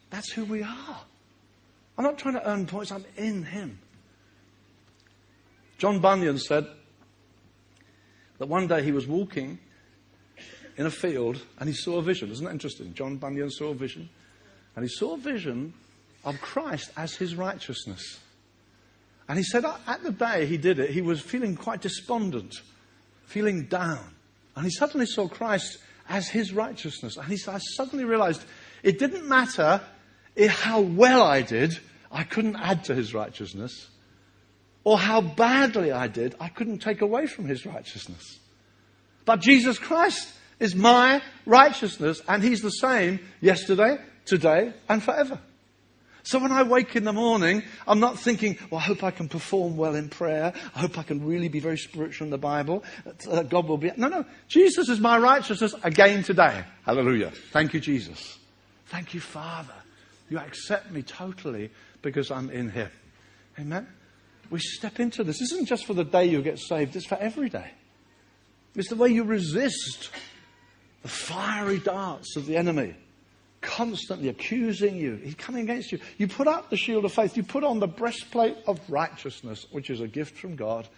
That's who we are. I'm not trying to earn points, I'm in Him. John Bunyan said that one day he was walking in a field and he saw a vision. Isn't that interesting? John Bunyan saw a vision. And he saw a vision of Christ as his righteousness. And he said at the day he did it, he was feeling quite despondent, feeling down. And he suddenly saw Christ as his righteousness. And he said, I suddenly realized it didn't matter how well I did, I couldn't add to his righteousness. Or how badly I did, I couldn't take away from his righteousness. But Jesus Christ is my righteousness, and He's the same yesterday, today, and forever. So when I wake in the morning, I'm not thinking, well, I hope I can perform well in prayer. I hope I can really be very spiritual in the Bible. Uh, God will be. No, no. Jesus is my righteousness again today. Hallelujah. Thank you, Jesus. Thank you, Father. You accept me totally because I'm in Him. Amen. We step into this. This isn't just for the day you get saved, it's for every day. It's the way you resist the fiery darts of the enemy, constantly accusing you. He's coming against you. You put up the shield of faith. You put on the breastplate of righteousness, which is a gift from God.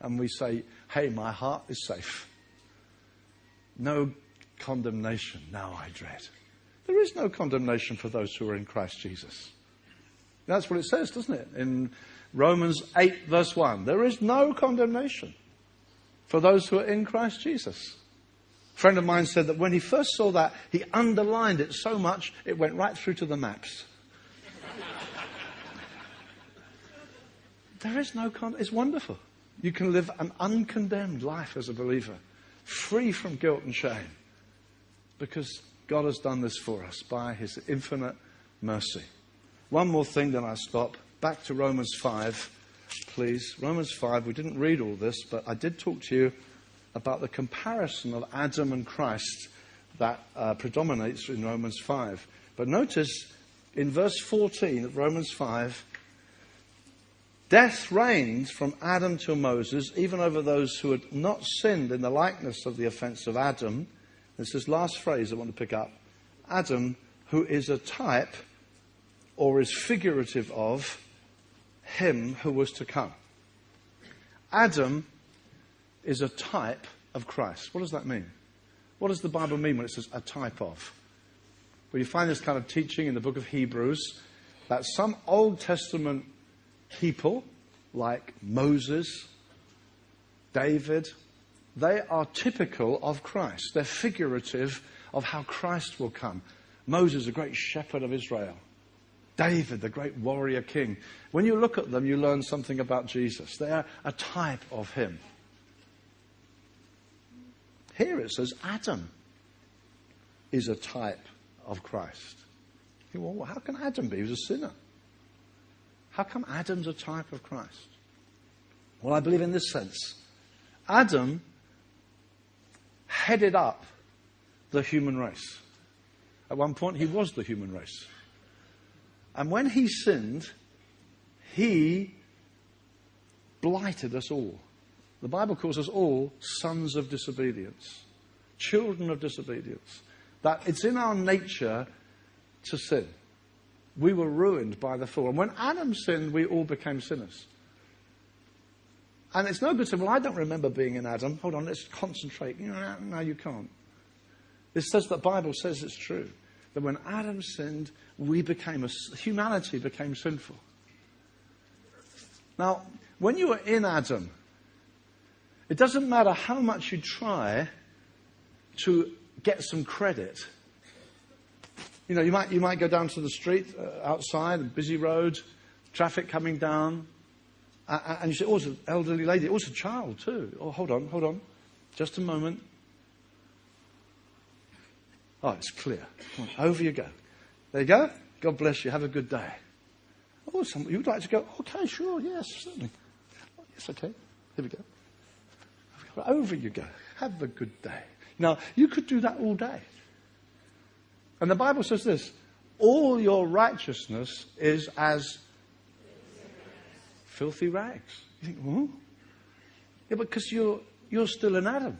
And we say, hey, my heart is safe. no condemnation now I dread. There is no condemnation for those who are in Christ Jesus. That's what it says, doesn't it? In Romans 8, verse 1. There is no condemnation for those who are in Christ Jesus. A friend of mine said that when he first saw that, he underlined it so much it went right through to the maps. there is no con- it's wonderful. You can live an uncondemned life as a believer, free from guilt and shame, because God has done this for us by his infinite mercy. One more thing, then I stop. Back to Romans 5, please. Romans 5, we didn't read all this, but I did talk to you about the comparison of Adam and Christ that uh, predominates in Romans 5. But notice in verse 14 of Romans 5, death reigned from Adam till Moses, even over those who had not sinned in the likeness of the offense of Adam. This is last phrase I want to pick up. Adam, who is a type or is figurative of him who was to come. Adam is a type of Christ. What does that mean? What does the Bible mean when it says a type of? Well, you find this kind of teaching in the book of Hebrews that some Old Testament people, like Moses, David, they are typical of Christ. They're figurative of how Christ will come. Moses, the great shepherd of Israel. David, the great warrior king. When you look at them, you learn something about Jesus. They are a type of him. Here it says Adam is a type of Christ. Well, how can Adam be? He was a sinner. How come Adam's a type of Christ? Well, I believe in this sense. Adam headed up the human race. At one point, he was the human race. And when he sinned, he blighted us all. The Bible calls us all sons of disobedience, children of disobedience. That it's in our nature to sin. We were ruined by the fall. And when Adam sinned, we all became sinners. And it's no good saying, well, I don't remember being in Adam. Hold on, let's concentrate. No, you can't. It says the Bible says it's true. That when Adam sinned, we became, a, humanity became sinful. Now, when you were in Adam, it doesn't matter how much you try to get some credit. You know, you might, you might go down to the street uh, outside, a busy road, traffic coming down, uh, and you say, oh, it's an elderly lady. Oh, it's a child too. Oh, hold on, hold on. Just a moment. Oh, it's clear. On, over you go. There you go. God bless you. Have a good day. Oh, some, you'd like to go? Okay, sure, yes, certainly. Oh, yes, okay. Here we go. Over you go. Have a good day. Now, you could do that all day. And the Bible says this all your righteousness is as filthy rags. You think, hmm? Yeah, because you're, you're still an Adam.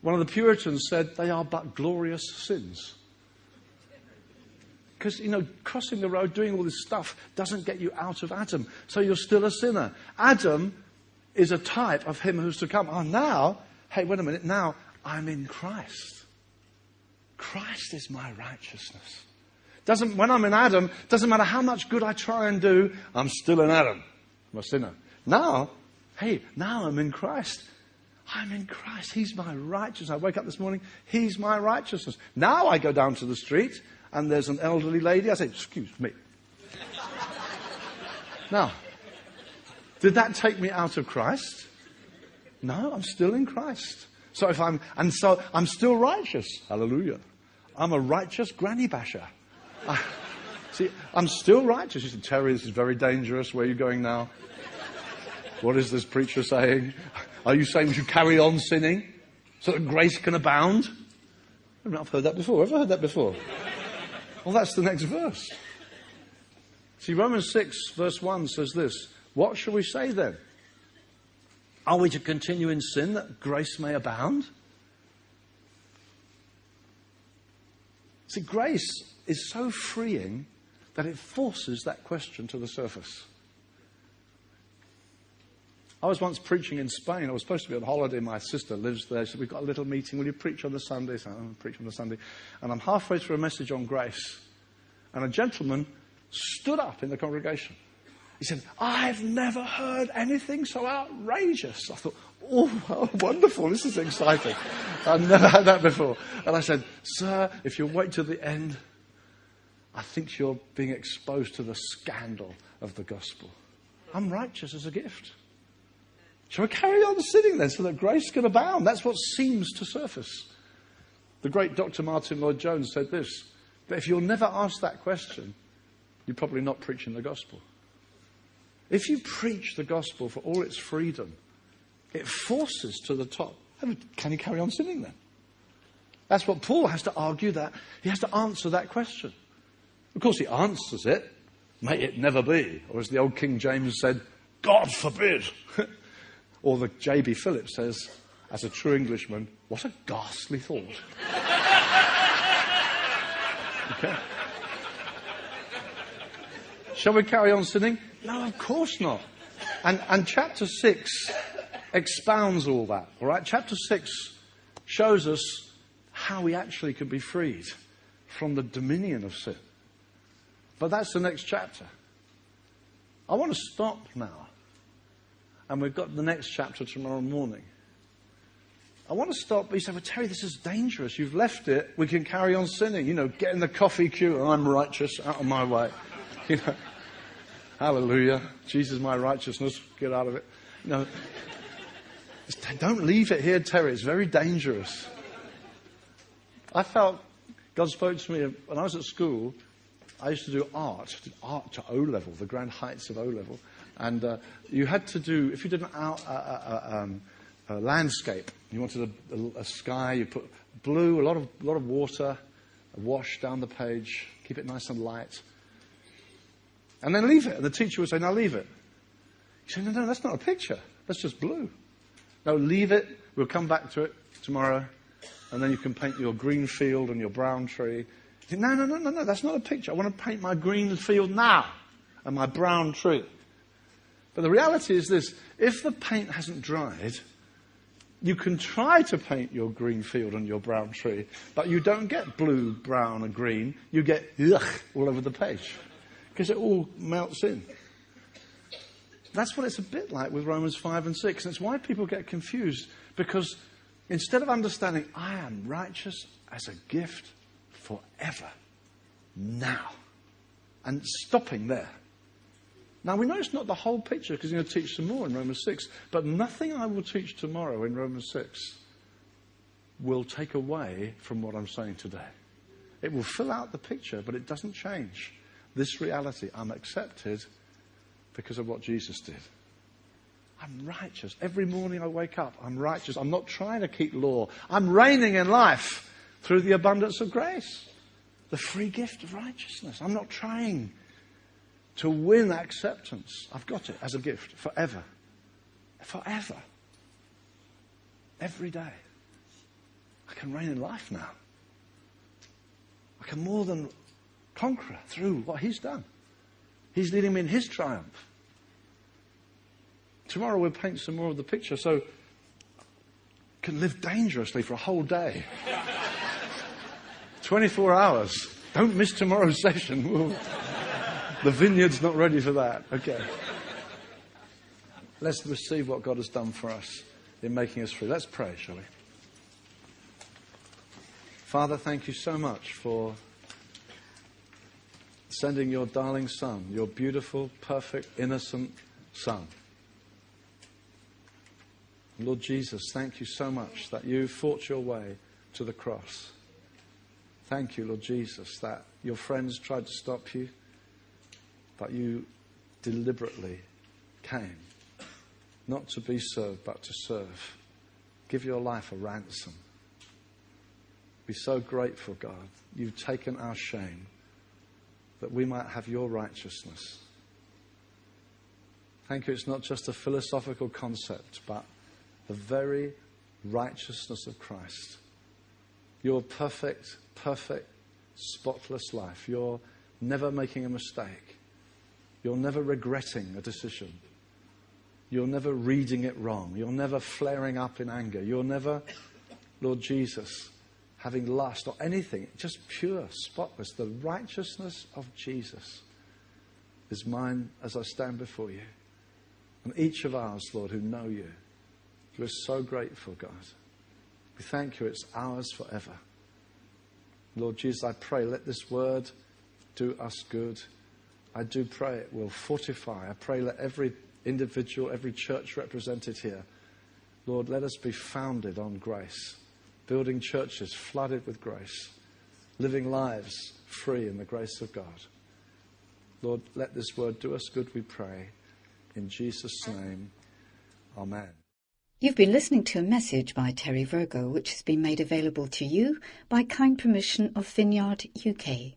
One of the Puritans said they are but glorious sins. Because, you know, crossing the road, doing all this stuff doesn't get you out of Adam. So you're still a sinner. Adam is a type of him who's to come. Oh, now, hey, wait a minute, now I'm in Christ. Christ is my righteousness. Doesn't, when I'm in Adam, doesn't matter how much good I try and do, I'm still in Adam. I'm a sinner. Now, hey, now I'm in Christ. I'm in Christ. He's my righteousness. I wake up this morning, He's my righteousness. Now I go down to the street and there's an elderly lady. I say, Excuse me. <laughs> now, did that take me out of Christ? No, I'm still in Christ. So if I'm, and so I'm still righteous. Hallelujah. I'm a righteous granny basher. I, see, I'm still righteous. You say, Terry, this is very dangerous. Where are you going now? What is this preacher saying? Are you saying we should carry on sinning so that grace can abound? I've heard that before. Have I heard that before? Well, that's the next verse. See, Romans 6, verse 1 says this What shall we say then? Are we to continue in sin that grace may abound? See, grace is so freeing that it forces that question to the surface. I was once preaching in Spain. I was supposed to be on holiday. My sister lives there. She said, We've got a little meeting. Will you preach on the Sunday? So I'm preach on the Sunday. And I'm halfway through a message on grace. And a gentleman stood up in the congregation. He said, I've never heard anything so outrageous. I thought, oh, how wonderful. This is exciting. I've never had that before. And I said, Sir, if you wait till the end, I think you're being exposed to the scandal of the gospel. I'm righteous as a gift. Shall we carry on sitting then so that grace can abound? That's what seems to surface. The great Dr. Martyn Lloyd-Jones said this that if you're never asked that question, you're probably not preaching the gospel. If you preach the gospel for all its freedom, it forces to the top. Can you carry on sinning then? That's what Paul has to argue that. He has to answer that question. Of course, he answers it. May it never be. Or as the old King James said, God forbid. <laughs> or the J.B. Phillips says, as a true Englishman, what a ghastly thought. <laughs> okay. Shall we carry on sinning? No, of course not. And, and chapter 6 expounds all that, all right? Chapter 6 shows us how we actually can be freed from the dominion of sin. But that's the next chapter. I want to stop now. And we've got the next chapter tomorrow morning. I want to stop. But you say, well, Terry, this is dangerous. You've left it. We can carry on sinning. You know, get in the coffee queue. and I'm righteous. Out of my way. <laughs> You know, hallelujah. Jesus, my righteousness. Get out of it. No. Don't leave it here, Terry. It's very dangerous. I felt God spoke to me when I was at school. I used to do art, art to O level, the grand heights of O level. And uh, you had to do, if you did an out, uh, uh, uh um, a landscape, you wanted a, a, a, sky, you put blue, a lot of, lot of water, a wash down the page, keep it nice and light. And then leave it. And the teacher would say, now leave it. You say, no, no, that's not a picture. That's just blue. No, leave it. We'll come back to it tomorrow. And then you can paint your green field and your brown tree no, no, no, no, no, that's not a picture. I want to paint my green field now and my brown tree. But the reality is this if the paint hasn't dried, you can try to paint your green field and your brown tree, but you don't get blue, brown, and green. You get ugh all over the page because it all melts in. That's what it's a bit like with Romans 5 and 6. And it's why people get confused because instead of understanding, I am righteous as a gift forever. Now. And stopping there. Now, we know it's not the whole picture because he's going to teach some more in Romans 6, but nothing I will teach tomorrow in Romans 6 will take away from what I'm saying today. It will fill out the picture, but it doesn't change this reality. I'm accepted because of what Jesus did. I'm righteous. Every morning I wake up, I'm righteous. I'm not trying to keep law. I'm reigning in life through the abundance of grace, the free gift of righteousness. I'm not trying to win acceptance. I've got it as a gift forever. Forever. Every day. I can reign in life now. I can more than conquer through what He's done. He's leading me in His triumph. Tomorrow we'll paint some more of the picture so can live dangerously for a whole day. <laughs> 24 hours. Don't miss tomorrow's <laughs> session. the vineyard's not ready for that. Okay. Let's receive what God has done for us in making us free. Let's pray, shall we? Father, thank you so much for sending your darling son, your beautiful, perfect, innocent son. Lord Jesus, thank you so much that you fought your way to the cross. Thank you, Lord Jesus, that your friends tried to stop you, but you deliberately came, not to be served, but to serve. Give your life a ransom. Be so grateful, God. You've taken our shame that we might have your righteousness. Thank you. It's not just a philosophical concept, but the very righteousness of Christ. Your perfect perfect, spotless life. You're never making a mistake. You're never regretting a decision. You're never reading it wrong. You're never flaring up in anger. You're never, Lord Jesus, having lust or anything. Just pure, spotless. The righteousness of Jesus is mine as I stand before you. And each of ours, Lord, who know you, we're so grateful, God. We thank you, it's ours forever. Lord Jesus, I pray, let this word do us good. I do pray it will fortify. I pray let every individual, every church represented here, Lord, let us be founded on grace, building churches flooded with grace, living lives free in the grace of God. Lord, let this word do us good, we pray. In Jesus' name, Amen. You've been listening to a message by Terry Virgo, which has been made available to you by kind permission of Vineyard UK.